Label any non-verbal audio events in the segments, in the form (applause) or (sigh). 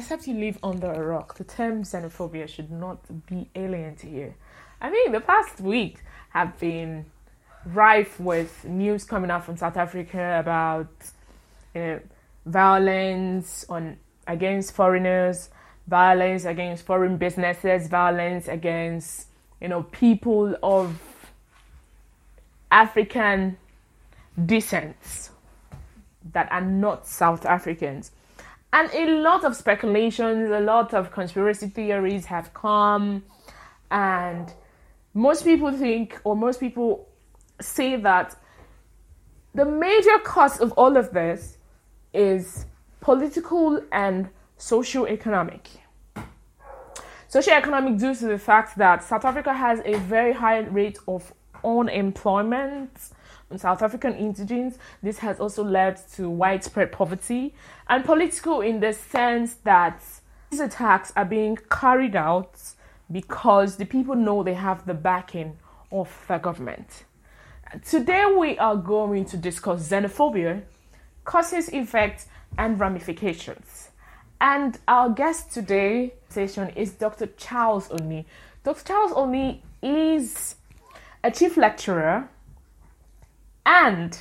except you live under a rock, the term xenophobia should not be alien to you. I mean, the past week have been rife with news coming out from South Africa about you know, violence on against foreigners, violence against foreign businesses, violence against you know people of African descent that are not South Africans. And a lot of speculations, a lot of conspiracy theories have come, and most people think, or most people say that the major cause of all of this is political and socio-economic. Socio-economic due to the fact that South Africa has a very high rate of unemployment South African indigents. This has also led to widespread poverty and political in the sense that these attacks are being carried out because the people know they have the backing of the government. Today we are going to discuss xenophobia, causes, effects, and ramifications. And our guest today session is Dr. Charles Oni. Dr. Charles Oni is a chief lecturer and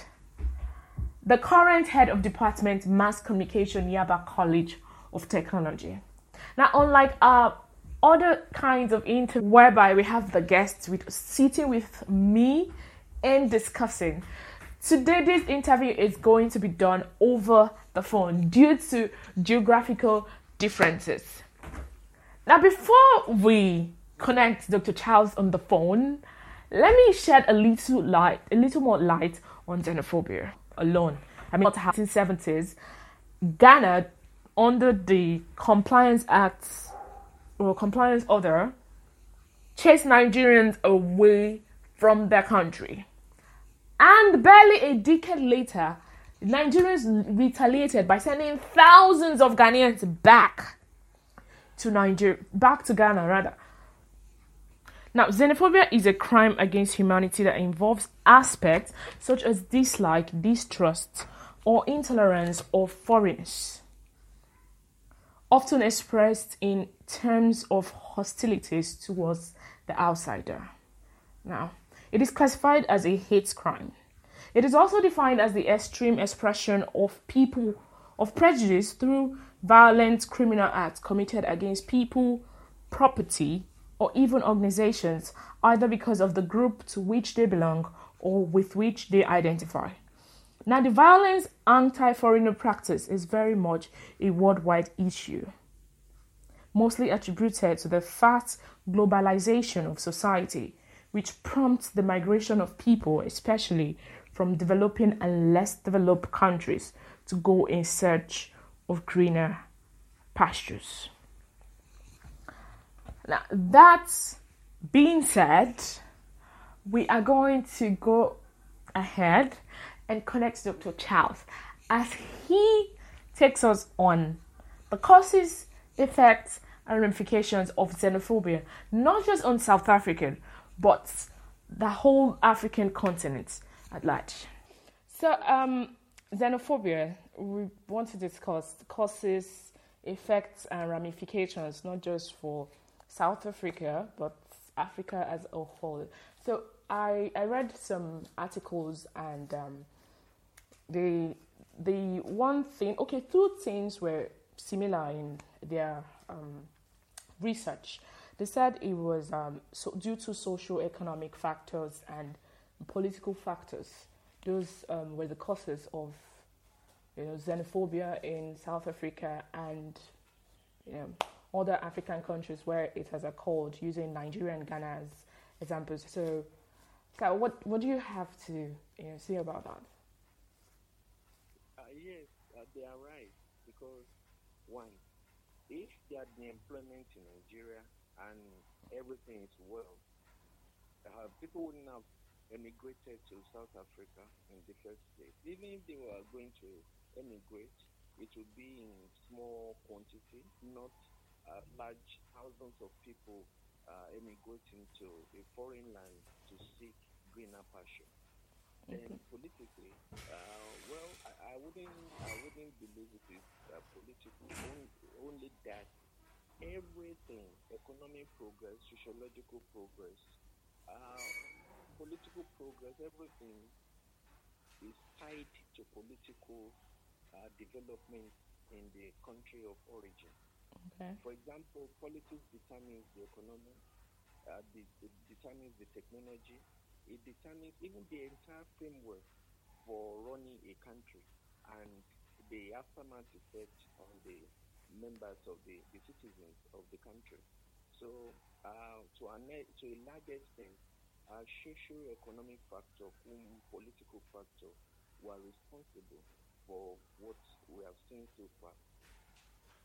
the current head of department mass communication Yaba College of Technology. Now, unlike our other kinds of interview whereby we have the guests with sitting with me and discussing. Today, this interview is going to be done over the phone due to geographical differences. Now, before we connect Dr. Charles on the phone, let me shed a little light, a little more light on xenophobia alone. I mean, the 1970s, Ghana, under the Compliance Act or Compliance Order, chased Nigerians away from their country. And barely a decade later, Nigerians retaliated by sending thousands of Ghanaians back to Nigeria, back to Ghana rather. Now, xenophobia is a crime against humanity that involves aspects such as dislike, distrust, or intolerance of foreigners, often expressed in terms of hostilities towards the outsider. Now, it is classified as a hate crime. It is also defined as the extreme expression of people of prejudice through violent criminal acts committed against people, property, or even organizations, either because of the group to which they belong or with which they identify. Now, the violence anti foreigner practice is very much a worldwide issue, mostly attributed to the fast globalization of society which prompts the migration of people, especially from developing and less developed countries, to go in search of greener pastures. Now, that being said, we are going to go ahead and connect Dr. Charles as he takes us on the causes, effects, and ramifications of xenophobia, not just on South African, but the whole African continent at large. So, um, xenophobia, we want to discuss causes, effects, and ramifications, not just for South Africa, but Africa as a whole. So, I, I read some articles and um, the, the one thing, okay, two things were similar in their um, research. They said it was um, so due to socio-economic factors and political factors. Those um, were the causes of you know xenophobia in South Africa and you know other African countries where it has occurred, using Nigeria and Ghana as examples. So, so what what do you have to you know say about that? Uh, yes, uh, they are right because one, if they had the employment in Nigeria and everything is well, uh, people wouldn't have emigrated to South Africa in the first place. Even if they were going to emigrate, it would be in small quantity, not uh, large thousands of people uh, emigrating to a foreign land to seek greener pasture. Then politically, uh, well, I, I, wouldn't, I wouldn't believe it is uh, political only, only that everything economic progress, sociological progress, uh, political progress, everything is tied to political uh, development in the country of origin. Okay. For example, politics determines the economy, uh, it determines the technology, it determines even the entire framework for running a country and the aftermath effect on the members of the, the citizens of the country. So, uh, to, a, to a large extent, uh, socio-economic factor, whom political factor, were responsible for what we have seen so far.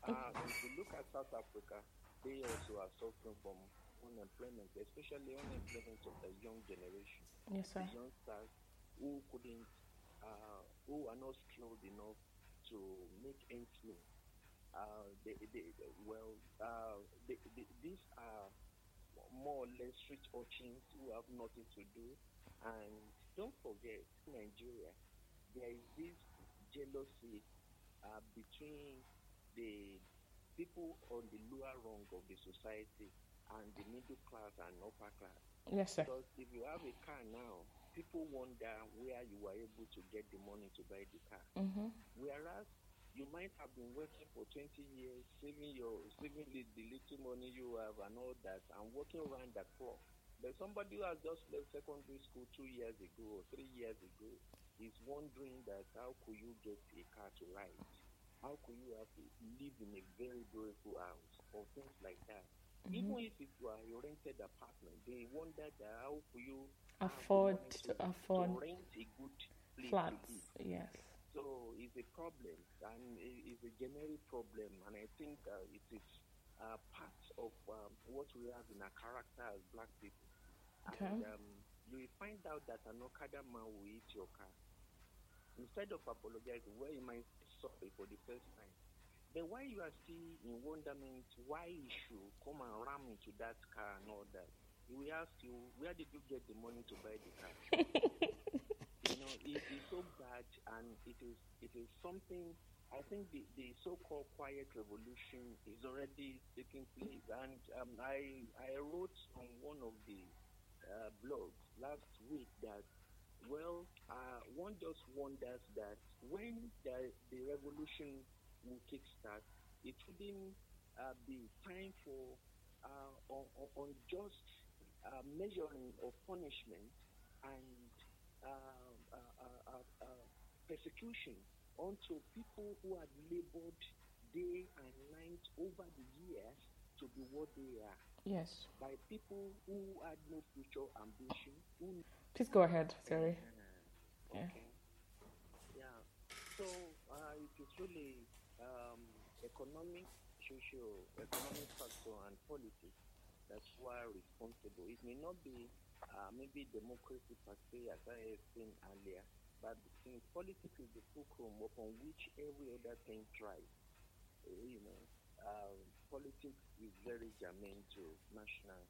Uh, if you look at South Africa, they also are suffering from unemployment, especially unemployment of the young generation. Yes, sir. The youngsters who couldn't, uh, who are not skilled enough to make ends meet. Uh, they, they, they, well, uh, they, these are more or less street urchins who have nothing to do. And don't forget, Nigeria, there is this jealousy uh, between the people on the lower rung of the society and the middle class and upper class. Yes, sir. Because if you have a car now, people wonder where you were able to get the money to buy the car. Mm-hmm. Whereas you might have been working for 20 years, saving your saving the, the little money you have and all that, and working around the clock. But somebody who has just left secondary school two years ago or three years ago is wondering that how could you get a car to ride? How could you have to live in a very beautiful house or things like that? Even if it were a rented apartment, they wonder that how could you Afford money to afford to rent a good place flats. to. Yes. So it's a problem, and it's a generic problem, and I think uh, it is uh, part of um, what we have in our character as black people. Okay. And um, you will find out that an Okada man will eat your car. Instead of apologizing, well, you might sorry for the first time. Then why you are still in wonderment why he should come and ram into that car and all that? We ask you, where did you get the money to buy the car? (laughs) you know, it is so bad, and it is it is something. I think the, the so-called quiet revolution is already taking place, and um, I I wrote on one of the uh, blogs last week that well, uh, one just wonders that when the the revolution will kickstart, it wouldn't uh, be time for uh, unjust uh, measuring of punishment and uh, uh, uh, persecution onto people who had labored day and night over the years to be what they are Yes. by people who had no future ambition, who Please go ahead. Sorry. Yeah. Okay. Yeah. So uh, it is really um, economic, social, economic factor and politics that's why responsible. It may not be uh, maybe democracy per se, as I have explained earlier, but since politics is the fulcrum upon which every other thing thrives, you know, um, politics is very germane to national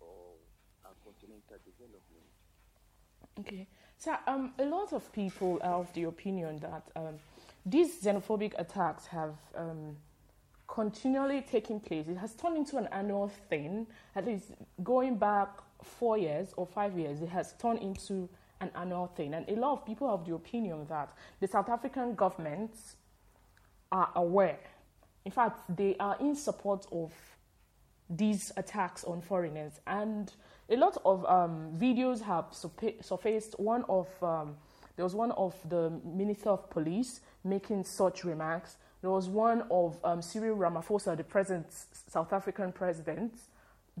or uh, continental development. Okay. So, um, a lot of people are of the opinion that um, these xenophobic attacks have um, continually taken place. It has turned into an annual thing. At least going back four years or five years, it has turned into an annual thing. And a lot of people have the opinion that the South African government are aware. In fact, they are in support of these attacks on foreigners. And a lot of um, videos have surfaced. One of um, there was one of the Minister of Police making such remarks. There was one of um, Cyril Ramaphosa, the present South African president,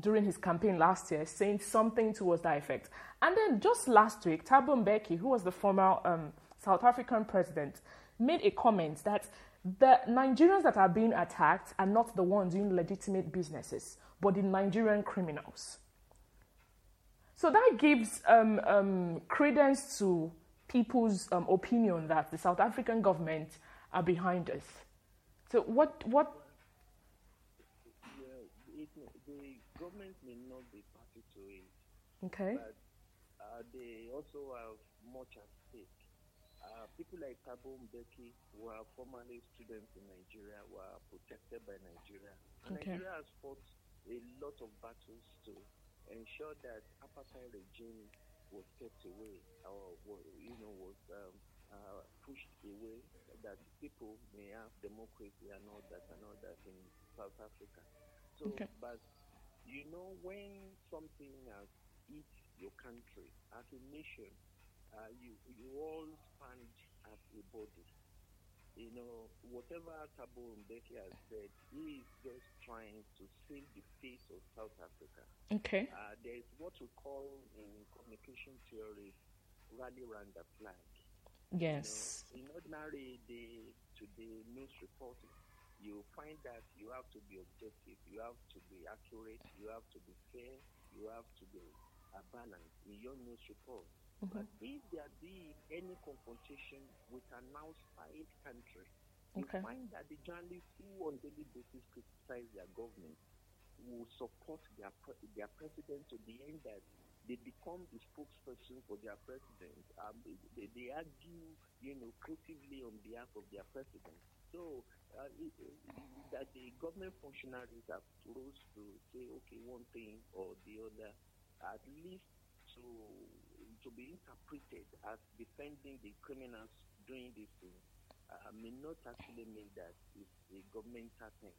during his campaign last year, saying something towards that effect. And then just last week, Thabo Mbeki, who was the former um, South African president, made a comment that the Nigerians that are being attacked are not the ones doing legitimate businesses, but the Nigerian criminals. So that gives um, um, credence to people's um, opinion that the South African government are behind us. So what what Yeah, it, the government may not be party to it, okay but uh, they also have much at stake. Uh, people like Thabo Mbeki, who are formerly students in Nigeria, were protected by Nigeria Okay. Nigeria has fought a lot of battles to ensure that apartheid regime was kept away or you know was um, uh, pushed away that people may have democracy and all that and all that in South Africa. So, Okay. but you know when something has hit your country as a nation, uh, you you all stand as a body you know, whatever Thabo Mbeki has said, he is just trying to save the face of South Africa. Okay. Uh, there is what we call in communication theory rally round the flag. Yes. You know, in ordinary day to day news reporting, you find that you have to be objective, you have to be accurate, you have to be fair, you have to be uh, balanced in your news report. But if there be any confrontation with an outside country, you Okay. find that the journalists who on daily basis criticize their government will support their pre- their president to the end that they become the spokesperson for their president. Um, they, they argue, you know, creatively on behalf of their president. So uh, it, it- that the government functionaries are close to say, okay, one thing or the other, at least to to be interpreted as defending the criminals doing this thing uh, may not actually mean that it's a governmental thing.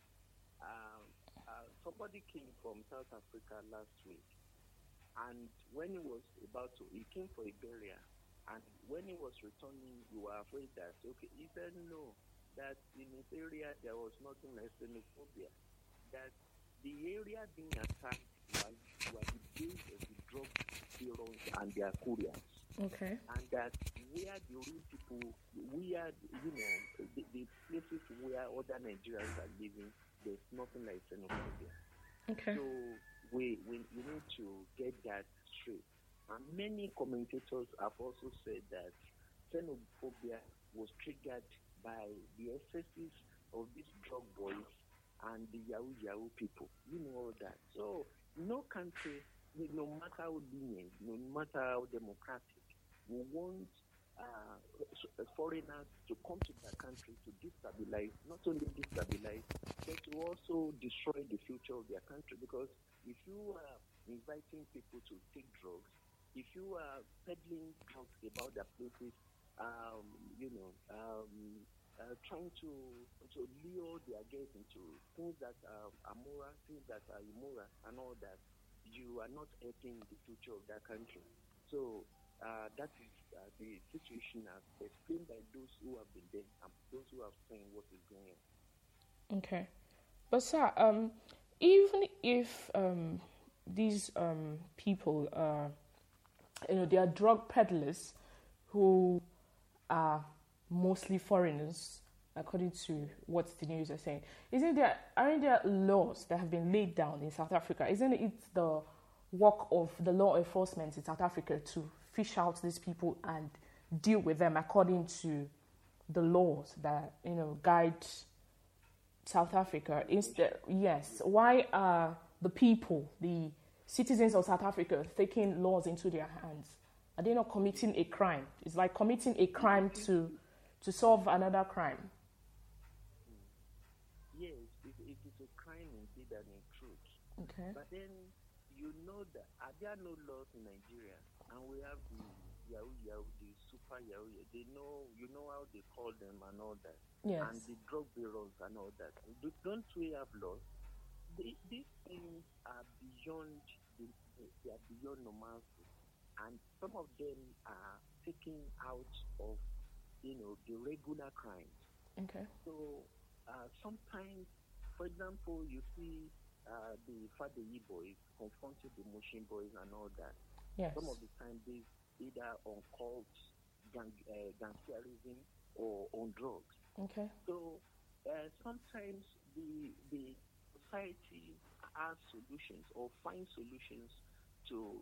Um, uh, somebody came from South Africa last week, and when he was about to, he came for a and when he was returning, you were afraid that okay, he said no, that in his area there was nothing like xenophobia, that the area being attacked was, was the base of the drug dealers and their couriers Okay. and that we are the real people, we are, you know the, the places where other Nigerians are living, there's nothing like xenophobia. Okay. So we, we we need to get that straight. And many commentators have also said that xenophobia was triggered by the excesses of these drug boys and the Yahoo Yahoo people. You know all that. So no country, no matter how lenient, no matter how democratic, we want uh, foreigners to come to their country to destabilize, not only destabilize, but to also destroy the future of their country. Because if you are inviting people to take drugs, if you are peddling drugs about their places, um, you know, um, uh, trying to to lure their guests into things that are immoral, things that are immoral, and all that, you are not helping the future of that country. So uh, that is uh, the situation as explained by those who have been there and those who have seen what is going on. Okay. But sir, um, even if um, these um, people are, you know, they are drug peddlers who are mostly foreigners, according to what the news are saying, isn't there aren't there laws that have been laid down in South Africa? Isn't it the work of the law enforcement in South Africa to fish out these people and deal with them according to the laws that you know guide South Africa. Instead, yes. Why are the people, the citizens of South Africa, taking laws into their hands? Are they not committing a crime? It's like committing a crime to to solve another crime. Yes, it, it is a crime indeed and in truth. Okay. But then you know that are there no laws in Nigeria? And we have the Yahoo Yahoo, the super Yahoo. They know, you know how they call them and all that. Yes. And the drug bureaus and all that. Do, don't we have laws? They, these things are beyond, the, they are beyond normalcy. And some of them are taken out of, you know, the regular crimes. Okay. So uh, sometimes, for example, you see uh, the Fadeyi boys confronted the Mushin boys and all that. Yes. Some of the time, they either on cult, gang, uh, gangsterism, or on drugs. Okay. So uh, sometimes the the society has solutions or find solutions to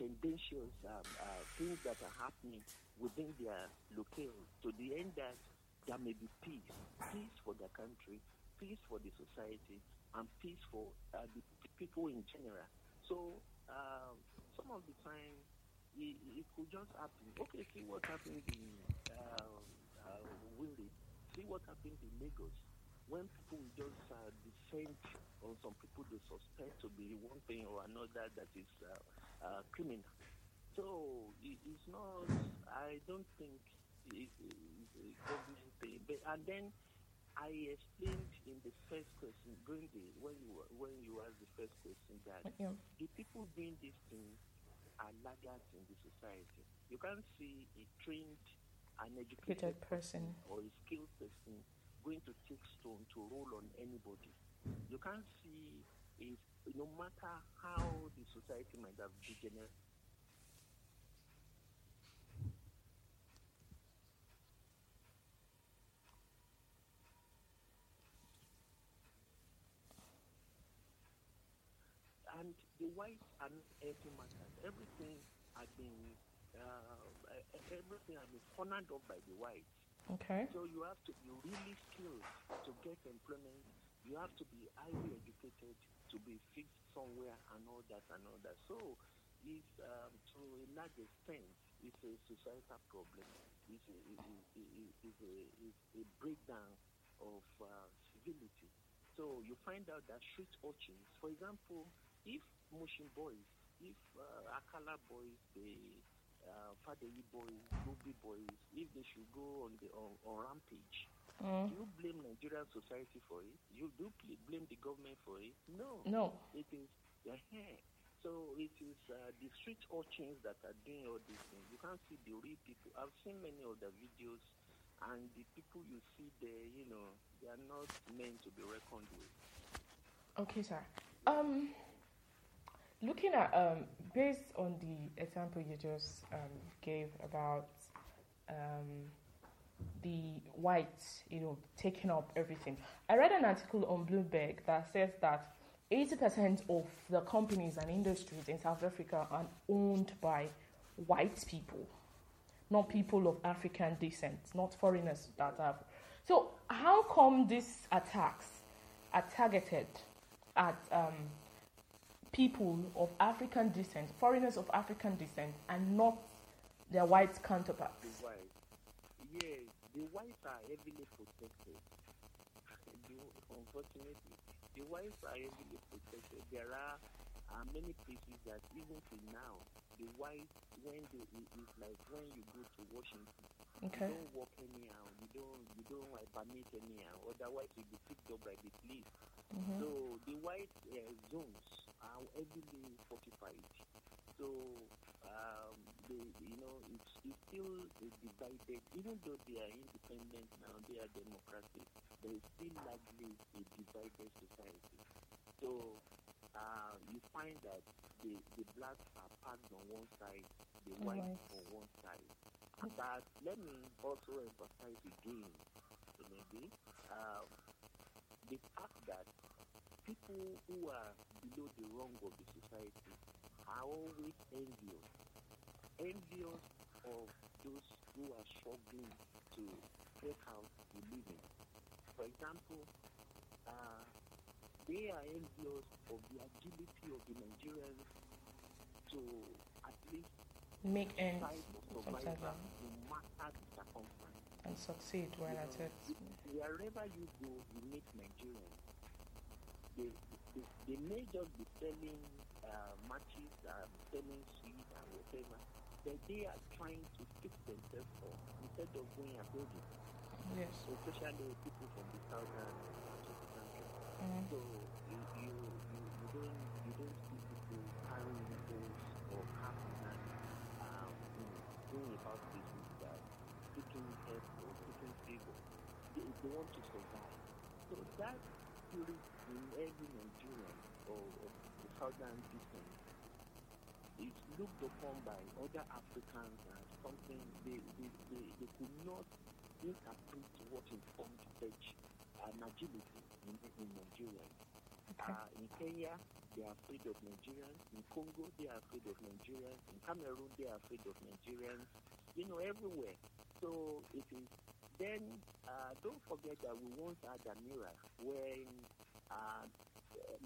tendentious um, uh, things that are happening within their locale to the end that there may be peace, peace for the country, peace for the society, and peace for uh, the people in general. So um, some of the time it, it could just happen. Okay, see what happened in uh, uh, Wiri. See what happened in Lagos when people just uh, descend or some people they suspect to be one thing or another that is uh, uh, criminal. So it, it's not. I don't think it, it's a government. But and then I explained in the first question when you when you asked the first question that Yeah. the people doing these things are laggards in the society. You can't see a trained educated Educated person. or a skilled person going to take stone to roll on anybody. You can't see if no matter how the society might have degenerated. And the whites are not helping matters. Everything has been uh, everything has been cornered up by the whites. Okay. So you have to be really skilled to get employment. You have to be highly educated to be fixed somewhere and all that and all that. So it's um, to a large extent it's a societal problem. It's a, it- it- it- it's a, it's a breakdown of uh, civility. So you find out that street urchins, for example, if Mushin boys, if uh, Akala boys, the uh, Fadeyi boys, Ruby boys, if they should go on the on, on rampage, Mm. do you blame Nigerian society for it? You do pl- blame the government for it? No. No. It is the hair. So it is uh, the street urchins that are doing all these things. You can't see the real people. I've seen many of the videos, and the people you see there, you know, they are not meant to be reckoned with. Okay, sir. Um, looking at um, based on the example you just um, gave about um, the whites, you know, taking up everything. I read an article on Bloomberg that says that 80% of the companies and industries in South Africa are owned by white people, not people of African descent, not foreigners that have. So, how come these attacks are targeted at um, people of African descent, foreigners of African descent, and not their white counterparts? The whites, yes, the whites are heavily protected. The- Unfortunately, the whites are heavily protected. There are uh, many places that even till now, the whites, when they, it's like when you go to Washington, Okay. you don't walk anyhow, you don't, you don't like, permit anyhow, otherwise you'll be picked up by the police. Mhm. So the white uh, zones are heavily fortified. So um, they, you know, it's, it's still divided. Even though they are independent now, they are democratic. There is still largely a divided society. So uh, you find that the, the blacks are packed on one side, the whites on one side. But let me also emphasize again, maybe, uh, the fact that people who are below the rung of the society are always envious. Envious of those who are struggling to get out a living. For example, uh, they are envious of the agility of the Nigerians to at least Make ends no matter the circumstance. and succeed while at it. Wherever you go, you meet Nigerians. They, they, they may just be selling uh, matches, uh, selling sweets and whatever, but they are trying to fix themselves up instead of going abroad, Yes. especially people from the southern part of the country. Mhm. So you, you, you, you don't you don't see people carrying those or having that um, going about business that seeking help or seeking favor. They, they want to survive. So that spirit in every Nigerian or, or the southern descent is looked upon by other Africans as something they, they, they, they could not interpret what informed such an agility in, in Nigeria. Okay. Uh, in Kenya, they are afraid of Nigerians. In Congo, they are afraid of Nigerians. In Cameroon, they are afraid of Nigerians. You know, everywhere. So it is. Then uh, don't forget that we once had an era when uh,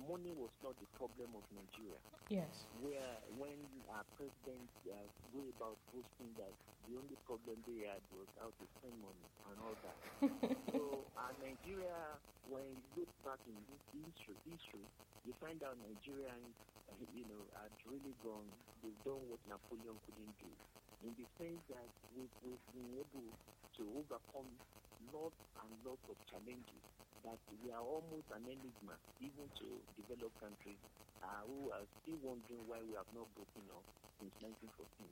money was not the problem of Nigeria. Yes. Where when our president uh, go about boasting that the only problem they had was how to spend money and all that. (laughs) so uh, Nigeria, when you look back in history, history, you find out Nigerians, uh, (laughs) you know, had really gone. They've done what Napoleon couldn't do, in the sense that we've, we've been able to overcome lots and lots of challenges that we are almost an enigma even to developed countries uh, who are still wondering why we have not broken up since 1914.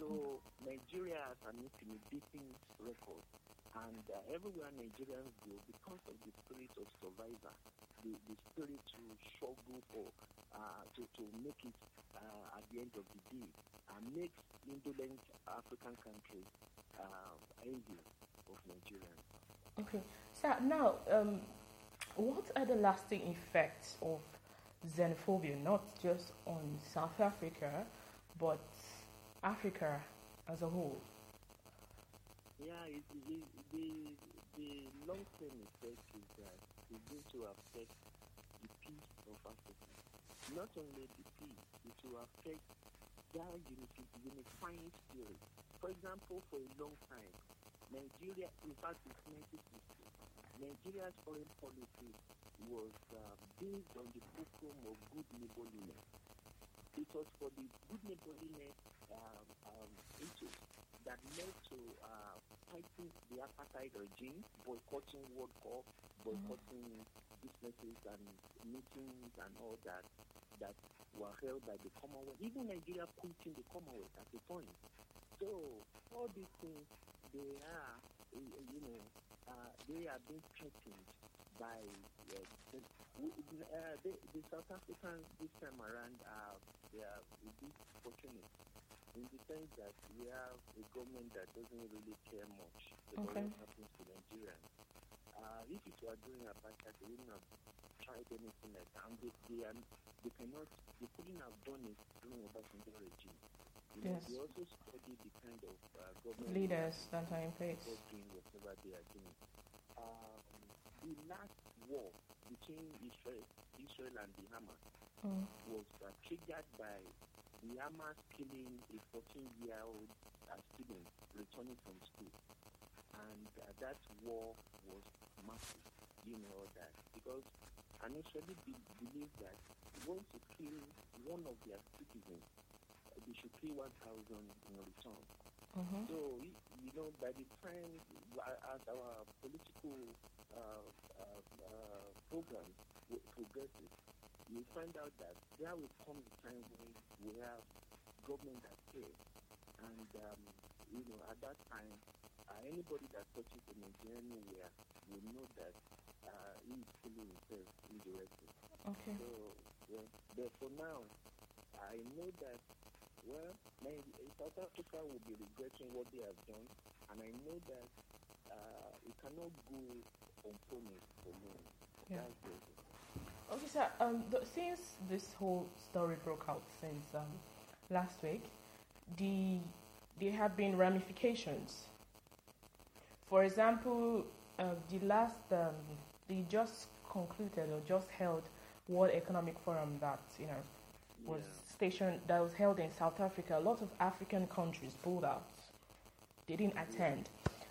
So Nigeria has an intimidating record, and uh, everywhere Nigerians go, because of the spirit of survivor, the, the spirit to struggle for, uh, to, to make it uh, at the end of the day, and makes indolent African countries uh, envy of Nigerians. Okay. Now, um, what are the lasting effects of xenophobia, not just on South Africa, but Africa as a whole? Yeah, it, it, the, the long-term effect is that it's going to affect the peace of Africa. Not only the peace, it will affect their unity, unifying spirit. For example, for a long time, Nigeria, in fact, since 1960, Nigeria's foreign policy was uh, based on the fulcrum of good neighborliness. It was for the good neighborliness um, um, issues that led to uh, fighting the apartheid regime, boycotting World Cup, boycotting businesses and meetings and all that that were held by the Commonwealth. Even Nigeria quitting the Commonwealth at the point. So all these things, they are, you know, they are being threatened by uh, the, uh, the, the South Africans this time around. Uh, they are a bit fortunate in the sense that we have a government that doesn't really care much about Okay. what happens to Nigerians. Uh, if it were during apartheid, they wouldn't have tried anything like that. And they, they, are, they cannot, they couldn't have done it during the Obasanjo regime. You Yes. Also study the kind of uh, government Leaders that are in place. they're doing whatever they are doing. Um, the last war between Israel, Israel and the Hamas Mm. was uh, triggered by the Hamas killing a 14-year-old uh, student returning from school, and uh, that war was massive. You know that because and Israeli be- believe that once you kill one of their citizens, they should pay 1,000 in return. hmm So, you know, by the time, uh, as our political uh, uh, uh, program progresses, you find out that there will come a time when we have government that cares. And, um, you know, at that time, uh, anybody that touches the Nigerian anywhere will know that uh, he is killing himself indirectly. Okay. So, yeah, but for now, I know that, well, Nig- South Africa will be regretting what they have done, and I know that uh, it cannot go unpunished for long. Yeah. Sir. Um, th- since this whole story broke out since um, last week, the there have been ramifications. For example, uh, the last um, the just concluded or just held World Economic Forum that you know was Yeah. stationed that was held in South Africa. A lot of African countries pulled out; they didn't attend,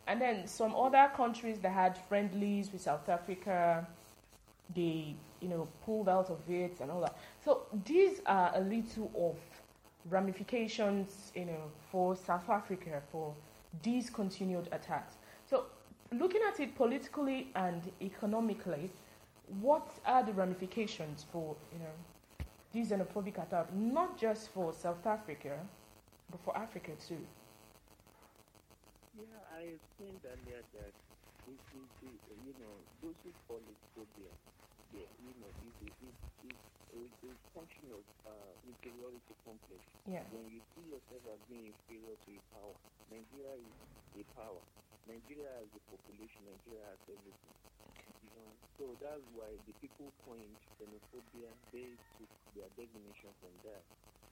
and then some other countries that had friendlies with South Africa they you know pulled out of it and all that. So these are a little of ramifications you know for South Africa for these continued attacks. So looking at it politically and economically, what are the ramifications for you know these xenophobic attacks, not just for South Africa, but for Africa too? Yeah, I explained earlier that it is, the, you know, those who call it phobia, yeah, you know, is a, is, a, a function of uh, inferiority complex. Yeah. When you see yourself as being inferior to a power, Nigeria is a power. Nigeria has the population, Nigeria has everything. You know, so that's why the people coined xenophobia, they took their definition from there.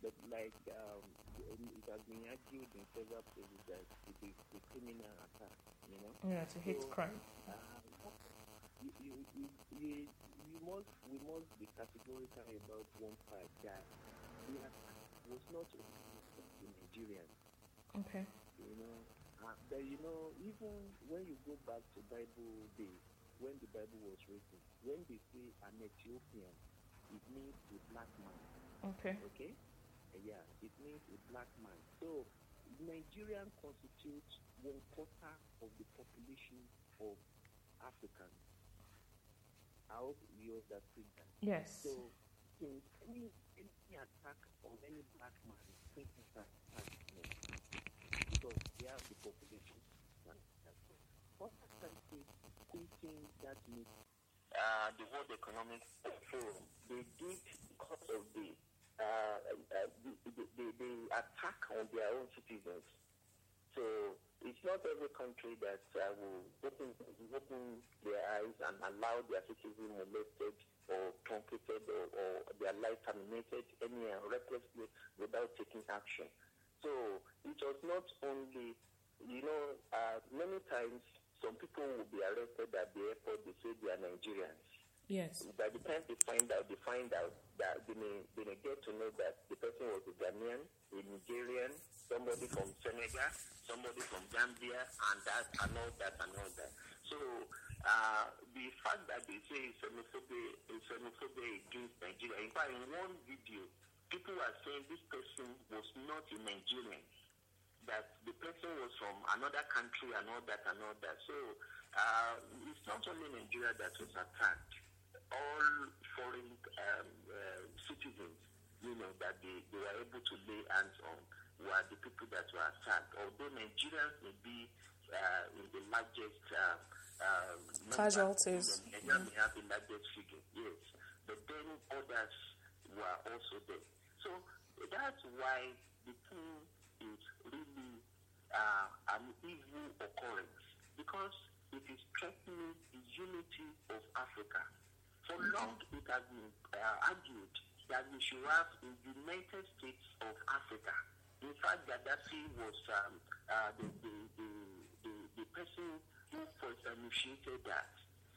But like um, it has been argued in several places that it is a criminal attack, you know. Yeah, it's a hate So, crime. Uh, you, you you, you, you, must, we must be categorical about one fact that the attack was not the Nigerians. Okay. You know, uh, but you know, even when you go back to Bible days, when the Bible was written, when they say an Ethiopian, it means a black man. Okay. Okay? Yeah, it means a black man. So Nigerian constitutes one quarter of the population of Africans. I hope you understood that. Yes. So since any any attack on any black man, think it's an attack on them. because they have the population. What Other countries thinking that means uh, the World Economic Forum, they did because of the, uh, uh, the, the, the, the attack on their own citizens. So it's not every country that uh, will open, open their eyes and allow their citizens molested or truncated or, or their life terminated anyhow recklessly without taking action. So it was not only, you know, uh, many times some people will be arrested at the airport, they say they are Nigerians. Yes. By the time they find out, they find out that they may, they may get to know that the person was a Ghanaian, a Nigerian, somebody from Senegal, somebody from Gambia, and that, and all that, and all that. So uh, the fact that they say it's xenophobia, xenophobia against Nigeria, in fact, in one video, people are saying this person was not a Nigerian that the person was from another country and all that and all that. So uh, it's not only Nigeria that was attacked. All foreign um, uh, citizens, you know, that they, they were able to lay hands on were the people that were attacked. Although Nigerians may be uh, in the largest uh, uh, Casualties. Nigeria may have the largest figure, yes. But then others were also there. So that's why the thing is really uh, an evil occurrence because it is threatening the unity of Africa. For long, it has been uh, argued that we should have a United States of Africa. In fact, Gaddafi was um, uh, the, the, the, the, the person who first initiated that.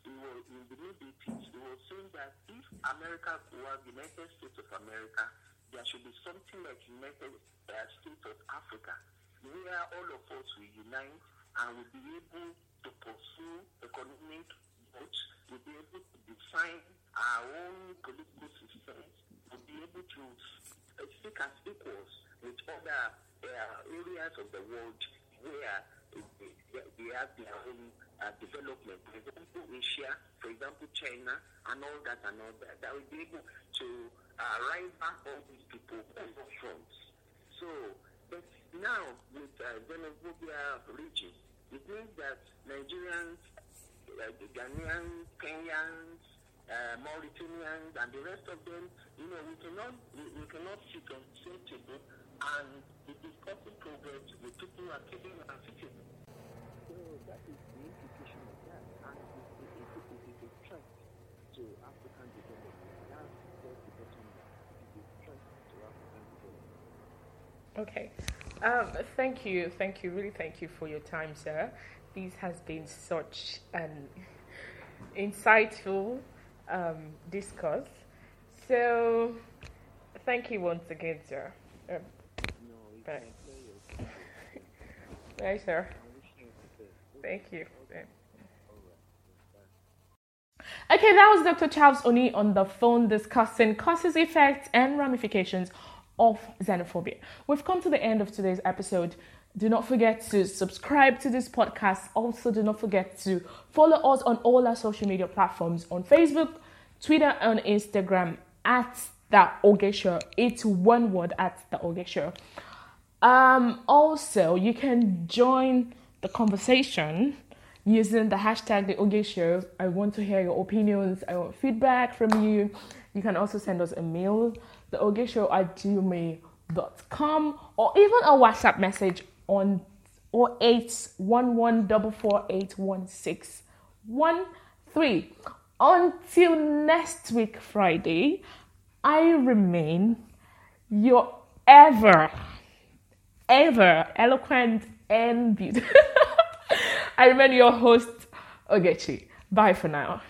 He was in the mid 80s. He was saying that if America was the United States of America, there should be something like United uh, States of Africa, where all of us will unite and will be able to pursue economic growth, will be able to define our own political systems, will be able to speak as equals with other uh, areas of the world where they, they have their own uh, development. For example, Asia, for example, China, and all that and all that. That will be able to uh, rival all these people on all fronts. So, but now with uh, xenophobia region, it means that Nigerians, uh, Ghanaians, Kenyans, uh, Mauritanians, and the rest of them, you know, we cannot we, we cannot sit on the same table and be discussing progress with people who are killing our citizens. So that is the implication of that, and it is a threat to African development. That's what the bottom line. It is a threat to African development. Okay. Um, thank you, thank you, really thank you for your time, sir. This has been such an insightful um, discourse. So, thank you once again, sir. Um, No, right, (laughs) sir. Thank you. Okay, that was Dr. Charles Oni on the phone discussing causes, effects, and ramifications of xenophobia. We've come to the end of today's episode. Do not forget to subscribe to this podcast. Also, do not forget to follow us on all our social media platforms on Facebook, Twitter, and Instagram at the Oge Show. It's one word at the Oge Show. Um, also, you can join the conversation using the hashtag the Oge Show. I want to hear your opinions. I want feedback from you. You can also send us a mail, the Oge Show at gmail.com, or even a WhatsApp message on 081144811613. Until next week, Friday, I remain your ever ever eloquent and beautiful. (laughs) I remain your host, Ogechi. Bye for now.